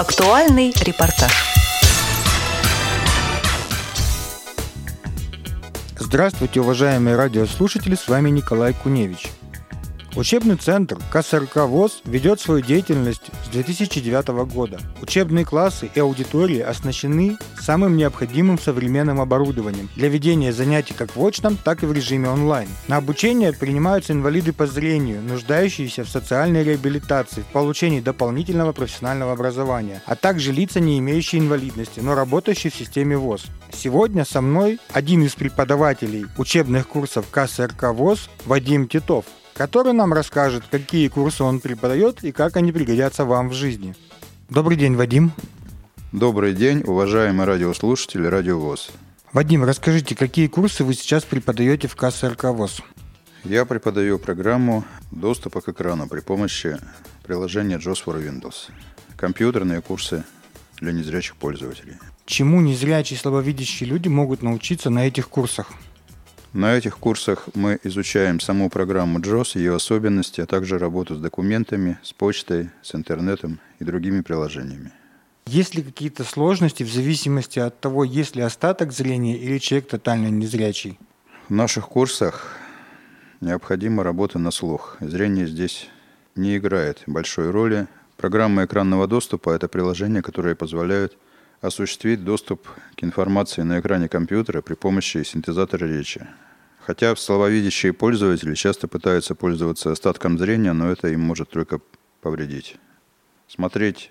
Актуальный репортаж. Здравствуйте, уважаемые радиослушатели, с вами Николай Куневич – Учебный центр КСРК ВОЗ ведет свою деятельность с 2009 года. Учебные классы и аудитории оснащены самым необходимым современным оборудованием для ведения занятий как в очном, так и в режиме онлайн. На обучение принимаются инвалиды по зрению, нуждающиеся в социальной реабилитации, в получении дополнительного профессионального образования, а также лица, не имеющие инвалидности, но работающие в системе ВОЗ. Сегодня со мной один из преподавателей учебных курсов КСРК ВОЗ Вадим Титов который нам расскажет, какие курсы он преподает и как они пригодятся вам в жизни. Добрый день, Вадим. Добрый день, уважаемые радиослушатели Радио ВОЗ. Вадим, расскажите, какие курсы вы сейчас преподаете в КСРК ВОЗ? Я преподаю программу доступа к экрану при помощи приложения JOS for Windows. Компьютерные курсы для незрячих пользователей. Чему незрячие и слабовидящие люди могут научиться на этих курсах? На этих курсах мы изучаем саму программу JOS, ее особенности, а также работу с документами, с почтой, с интернетом и другими приложениями. Есть ли какие-то сложности в зависимости от того, есть ли остаток зрения или человек тотально незрячий? В наших курсах необходима работа на слух. Зрение здесь не играет большой роли. Программа экранного доступа – это приложение, которое позволяет осуществить доступ к информации на экране компьютера при помощи синтезатора речи. Хотя слововидящие пользователи часто пытаются пользоваться остатком зрения, но это им может только повредить. Смотреть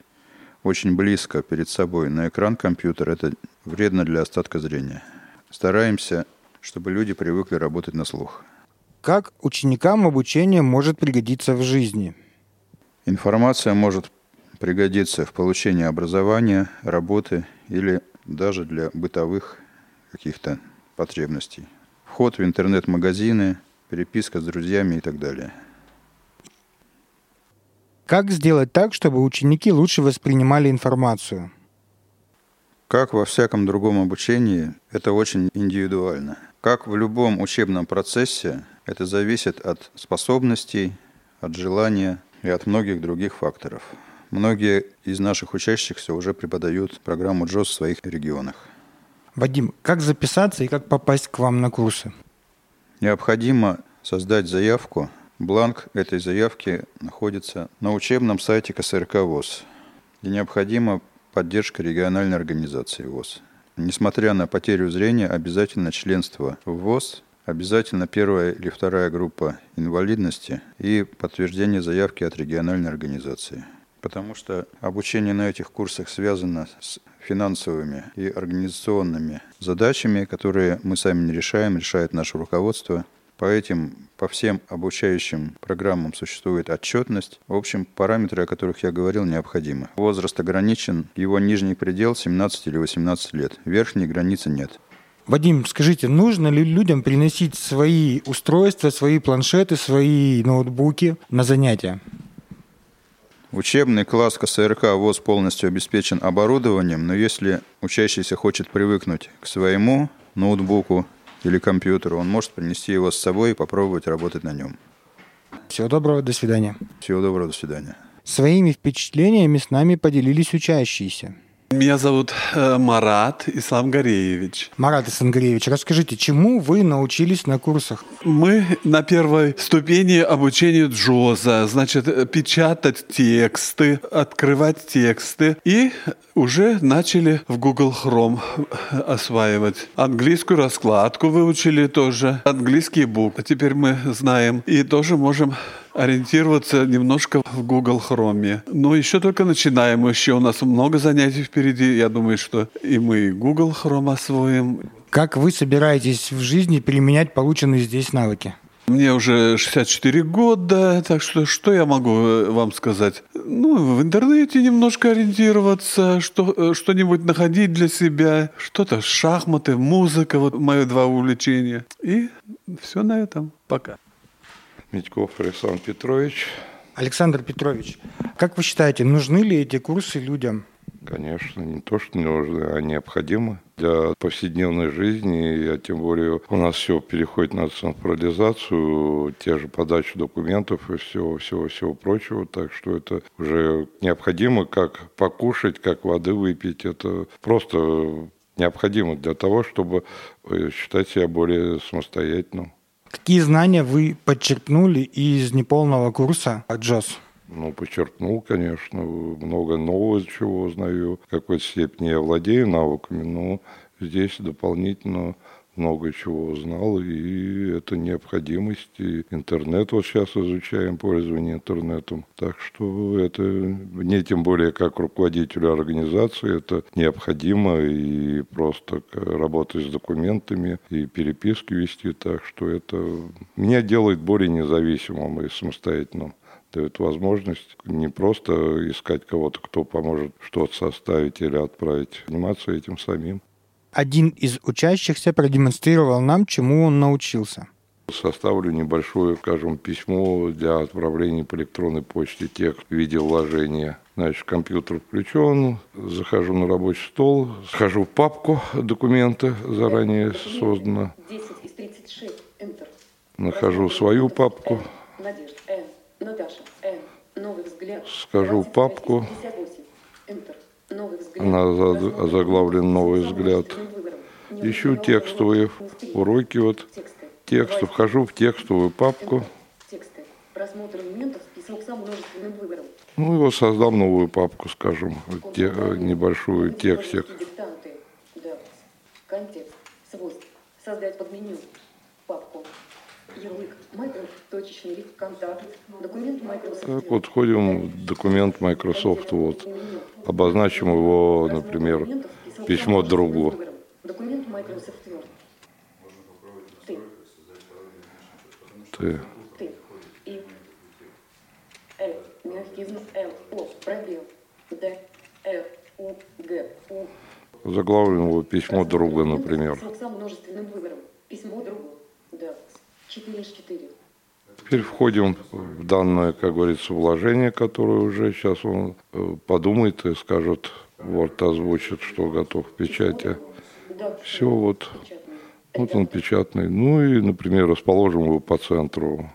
очень близко перед собой на экран компьютера – это вредно для остатка зрения. Стараемся, чтобы люди привыкли работать на слух. Как ученикам обучение может пригодиться в жизни? Информация может пригодится в получении образования, работы или даже для бытовых каких-то потребностей. Вход в интернет-магазины, переписка с друзьями и так далее. Как сделать так, чтобы ученики лучше воспринимали информацию? Как во всяком другом обучении, это очень индивидуально. Как в любом учебном процессе, это зависит от способностей, от желания и от многих других факторов. Многие из наших учащихся уже преподают программу JOS в своих регионах. Вадим, как записаться и как попасть к вам на курсы? Необходимо создать заявку. Бланк этой заявки находится на учебном сайте КСРК ВОЗ. И необходима поддержка региональной организации ВОЗ. Несмотря на потерю зрения, обязательно членство в ВОЗ, обязательно первая или вторая группа инвалидности и подтверждение заявки от региональной организации – потому что обучение на этих курсах связано с финансовыми и организационными задачами, которые мы сами не решаем, решает наше руководство. По этим, по всем обучающим программам существует отчетность. В общем, параметры, о которых я говорил, необходимы. Возраст ограничен, его нижний предел 17 или 18 лет. Верхней границы нет. Вадим, скажите, нужно ли людям приносить свои устройства, свои планшеты, свои ноутбуки на занятия? Учебный класс КСРК ВОЗ полностью обеспечен оборудованием, но если учащийся хочет привыкнуть к своему ноутбуку или компьютеру, он может принести его с собой и попробовать работать на нем. Всего доброго, до свидания. Всего доброго, до свидания. Своими впечатлениями с нами поделились учащиеся. Меня зовут э, Марат Исламгареевич. Марат Исламгареевич, расскажите, чему вы научились на курсах? Мы на первой ступени обучения Джоза, значит, печатать тексты, открывать тексты. И уже начали в Google Chrome осваивать. Английскую раскладку выучили тоже, английский буквы. Теперь мы знаем и тоже можем ориентироваться немножко в Google Chrome. Но еще только начинаем, еще у нас много занятий впереди. Я думаю, что и мы Google Chrome освоим. Как вы собираетесь в жизни применять полученные здесь навыки? Мне уже 64 года, так что что я могу э, вам сказать? Ну, в интернете немножко ориентироваться, что, э, что-нибудь находить для себя, что-то шахматы, музыка, вот мои два увлечения. И все на этом. Пока. Митьков Александр Петрович. Александр Петрович, как вы считаете, нужны ли эти курсы людям? Конечно, не то, что нужны, а необходимы для повседневной жизни, а тем более у нас все переходит на централизацию, те же подачи документов и всего, всего, всего прочего, так что это уже необходимо, как покушать, как воды выпить, это просто необходимо для того, чтобы э, считать себя более самостоятельным. Какие знания вы подчеркнули из неполного курса джаз? Ну, подчеркнул, конечно, много нового чего узнаю. В какой-то степени я владею навыками, но здесь дополнительно много чего узнал, и это необходимость. И интернет вот сейчас изучаем, пользование интернетом. Так что это мне тем более как руководителю организации это необходимо и просто работать с документами и переписки вести. Так что это меня делает более независимым и самостоятельным дает возможность не просто искать кого-то, кто поможет что-то составить или отправить, заниматься этим самим. Один из учащихся продемонстрировал нам, чему он научился. Составлю небольшое, скажем, письмо для отправления по электронной почте текст в виде вложения. Значит, компьютер включен, захожу на рабочий стол, схожу в папку документы, заранее создано. Нахожу свою папку. Скажу папку. Она заглавлен «Новый взгляд». Ищу текстовые уроки, вот текст, вхожу в текстовую папку. Ну, его создам новую папку, скажем, те, небольшую текстик. Создать под меню, папку, ярлык, точечный контакт, документ Microsoft. Так вот, входим в документ Microsoft, вот, обозначим его, например, письмо другу. Документ Microsoft Word. Ты. Ты. Ты. И. Л. Мягкий знак Л. О. Пробел. Д. Р. У. Г. У. Заглавлен его письмо друга, например. С множественным выбором. Письмо другу. Да. 4 из 4. Теперь входим в данное, как говорится, вложение, которое уже сейчас он э, подумает и скажет, вот озвучит, что готов к печати. Все вот. Вот он печатный. Ну и, например, расположим его по центру.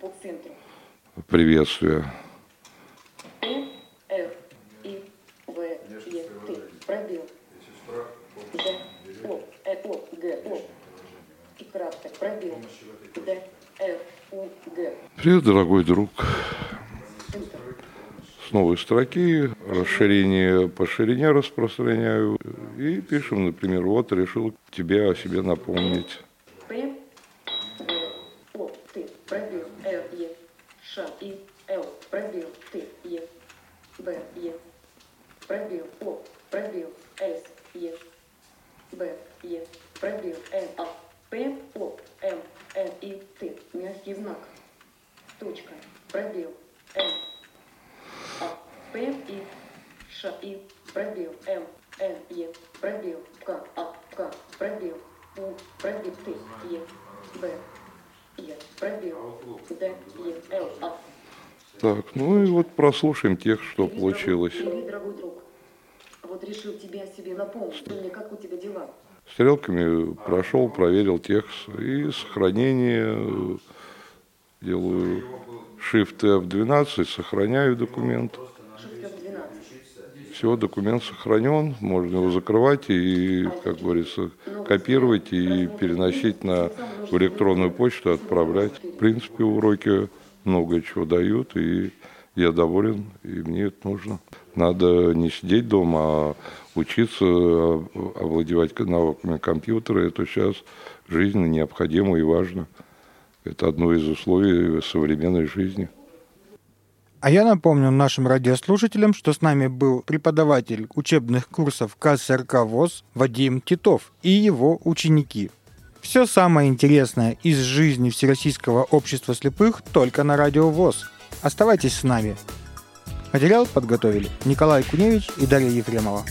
По центру. Приветствие. Пробел. Д. Ф. Привет, дорогой друг. С новой строки расширение по ширине распространяю. И пишем, например, вот решил тебе о себе напомнить. П, О, Т, пробел, Р, Е, Ш, И, Л, пробел, Т, Е, Б, Е, пробел, О, пробел, С, Е, Б, Е, пробел, Н, А, П, О, М, Н, И, Т, мягкий знак, точка, пробел, Н, А, П, И, Ш, И, пробел, М, Н, Е, пробел, К, А, К, пробел, У, пробел, Т, Е, Б, Е, пробел, Д, Е, Л, А. Так, ну и вот прослушаем тех, что Привет, получилось. Привет, дорогой друг. Вот решил тебе о себе напомнить. Мне как у тебя дела? Стрелками прошел, проверил текст и сохранение делаю Shift F12, сохраняю документ. Все, документ сохранен, можно его закрывать и, как говорится, копировать и переносить на в электронную почту, отправлять. В принципе, уроки много чего дают, и я доволен, и мне это нужно. Надо не сидеть дома, а учиться а, овладевать навыками компьютера. Это сейчас жизненно необходимо и важно. Это одно из условий современной жизни. А я напомню нашим радиослушателям, что с нами был преподаватель учебных курсов КСРК ВОЗ Вадим Титов и его ученики. Все самое интересное из жизни Всероссийского общества слепых только на радио ВОЗ. Оставайтесь с нами. Материал подготовили Николай Куневич и Дарья Ефремова.